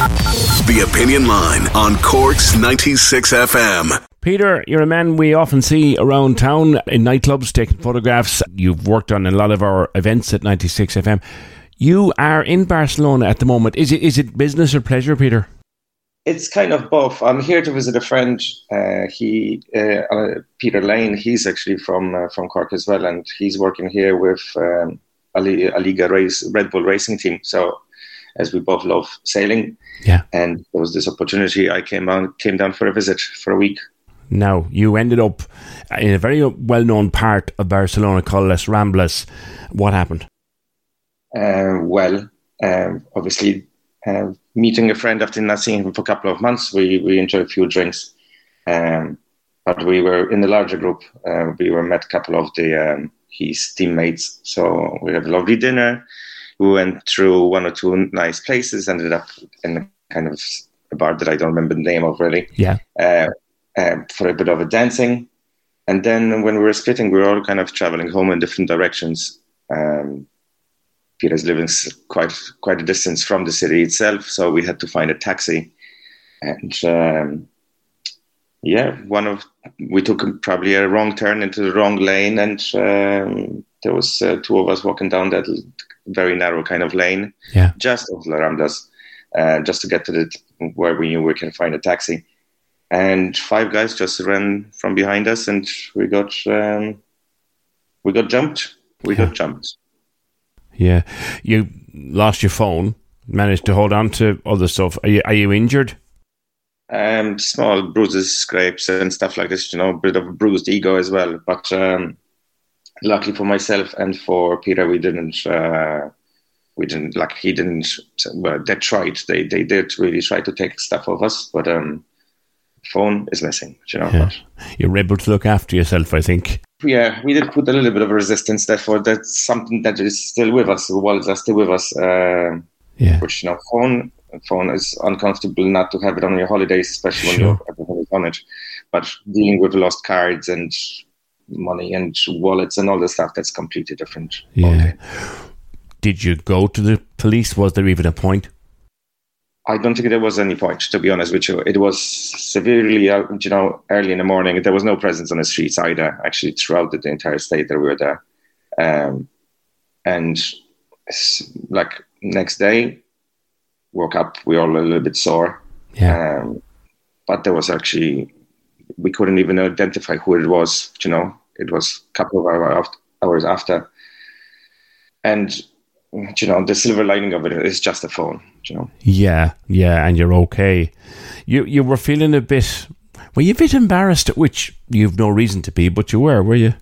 The Opinion Line on Cork's 96 FM. Peter, you're a man we often see around town in nightclubs taking photographs. You've worked on a lot of our events at 96 FM. You are in Barcelona at the moment. Is it is it business or pleasure, Peter? It's kind of both. I'm here to visit a friend. Uh, he, uh, uh, Peter Lane, he's actually from uh, from Cork as well, and he's working here with um, a, Liga race, Red Bull racing team. So, as we both love sailing, Yeah. and there was this opportunity. I came on, came down for a visit for a week. Now, you ended up in a very well known part of Barcelona called Les Ramblas. What happened? Uh, well, um, obviously, uh, meeting a friend after not seeing him for a couple of months, we, we enjoyed a few drinks. Um, but we were in the larger group. Uh, we were met a couple of the um, his teammates. So we had a lovely dinner. We went through one or two nice places. Ended up in a kind of a bar that I don't remember the name of really. Yeah. Uh, um, for a bit of a dancing. And then when we were splitting, we were all kind of traveling home in different directions. Um, Peter's living quite quite a distance from the city itself, so we had to find a taxi. And um, yeah, one of we took probably a wrong turn into the wrong lane, and um, there was uh, two of us walking down that very narrow kind of lane, Yeah. just off La Ramblas, uh, just to get to the where we knew we can find a taxi. And five guys just ran from behind us, and we got um, we got jumped. We got jumped. Yeah. You lost your phone, managed to hold on to other stuff. Are you, are you injured? um, small bruises, scrapes, and stuff like this. You know, a bit of a bruised ego as well. But um, luckily for myself and for Peter, we didn't. Uh, we didn't like he didn't. Well, they tried. They they did really try to take stuff off us, but um, phone is missing. You know. Yeah. You're able to look after yourself, I think. yeah, we did put a little bit of resistance. Therefore, that's something that is still with us. The walls are still with us. Um Yeah. which you know, phone phone is uncomfortable not to have it on your holidays, especially when you're on it. But dealing with lost cards and money and wallets and all the stuff, that's completely different. Yeah. Did you go to the police? Was there even a point? I don't think there was any point, to be honest with you. It was severely, uh, you know, early in the morning. There was no presence on the streets either, actually, throughout the, entire state that we were there. Um, and like next day, woke up, we were all a little bit sore. Yeah. Um, but there was actually, we couldn't even identify who it was, you know. It was a couple of hours after. And, you know, the silver lining of it is just a phone, you know. Yeah, yeah, and you're okay. You you were feeling a bit were you a bit embarrassed, which you've no reason to be, but you were, were you?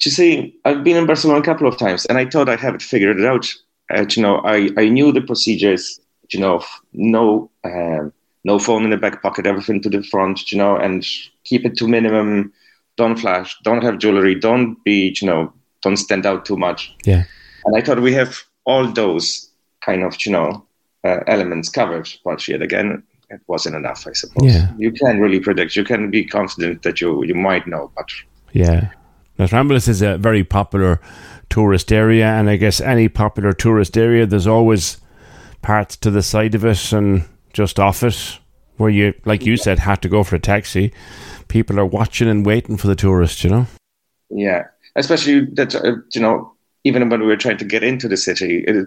you see, I've been in Barcelona a couple of times, and I thought I'd have it figured it out. Uh, you know, I, I knew the procedures. You know, no um, no phone in the back pocket, everything to the front. You know, and keep it to minimum. Don't flash. Don't have jewelry. Don't be. You know, don't stand out too much. Yeah. And I thought we have all those kind of you know uh, elements covered, but yet again. It wasn't enough, I suppose. Yeah. You can't really predict. You can be confident that you you might know, but Yeah. Las Ramblas is a very popular tourist area, and I guess any popular tourist area, there's always parts to the side of it and just off it where you, like you said, had to go for a taxi. People are watching and waiting for the tourists, you know? Yeah, especially that uh, you know even when we were trying to get into the city, it,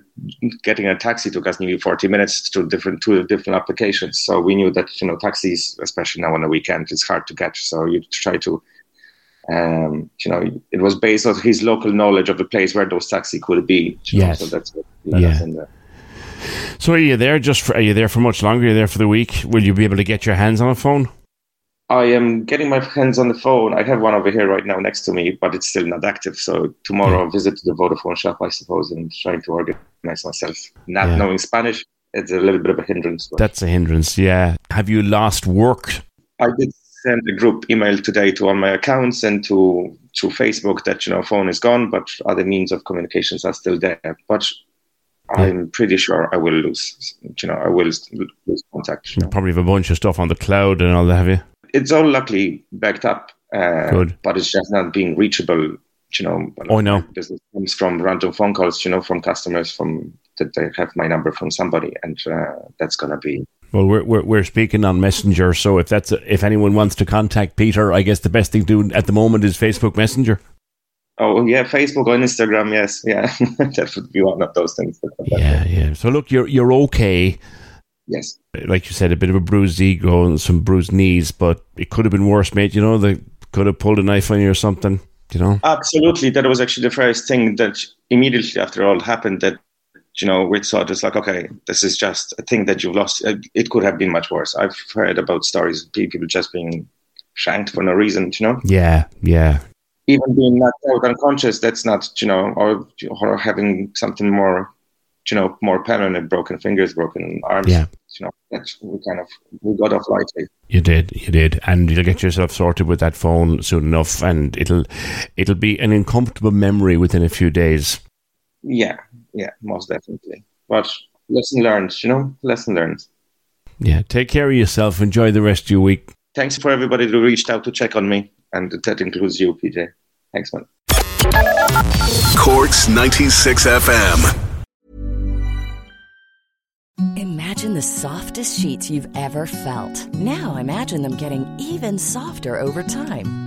getting a taxi took us nearly 40 minutes to different to different applications. So we knew that you know taxis, especially now on the weekend, it's hard to catch. So you try to, um, you know, it was based on his local knowledge of the place where those taxis could be. Yes. Know, so that's what yeah. So are you there just for, are you there for much longer? Are you there for the week? Will you be able to get your hands on a phone? I am getting my hands on the phone. I have one over here right now next to me, but it's still not active. So tomorrow I'll visit the Vodafone shop, I suppose, and trying to organize myself. Not yeah. knowing Spanish, it's a little bit of a hindrance. That's a hindrance, yeah. Have you lost work? I did send a group email today to all my accounts and to to Facebook that you know phone is gone, but other means of communications are still there. But yeah. I'm pretty sure I will lose. You know, I will lose contact. You, know. probably have a bunch of stuff on the cloud and all that, have you? it's all luckily backed up. Uh, Good. But it's just not being reachable. You know, oh no, business comes from random phone calls. You know, from customers from that they have my number from somebody, and uh, that's gonna be. Well, we're, we're we're speaking on Messenger, so if that's a, if anyone wants to contact Peter, I guess the best thing to do at the moment is Facebook Messenger. Oh yeah, Facebook or Instagram. Yes, yeah, that would be one of those things. Yeah, yeah. So look, you're you're okay. Yes. Like you said, a bit of a bruised ego and some bruised knees, but it could have been worse, mate. You know, they could have pulled a knife on you or something. You know. Absolutely, that was actually the first thing that immediately after all happened. That you know, we thought it's like, okay, this is just a thing that you've lost. Uh, it could have been much worse. I've heard about stories of people just being shanked for no reason. You know. Yeah, yeah. Even being knocked out unconscious, that's not, you know, or or having something more you know, more permanent broken fingers, broken arms. Yeah. You know, that's we kind of we got off lightly. You did, you did, and you'll get yourself sorted with that phone soon enough, and it'll it'll be an uncomfortable memory within a few days. Yeah, yeah, most definitely. But lesson learned, you know, lesson learned. Yeah, take care of yourself. Enjoy the rest of your week. Thanks for everybody who reached out to check on me, and that includes you, PJ. Thanks, man. Corks 96 FM. Imagine the softest sheets you've ever felt. Now imagine them getting even softer over time.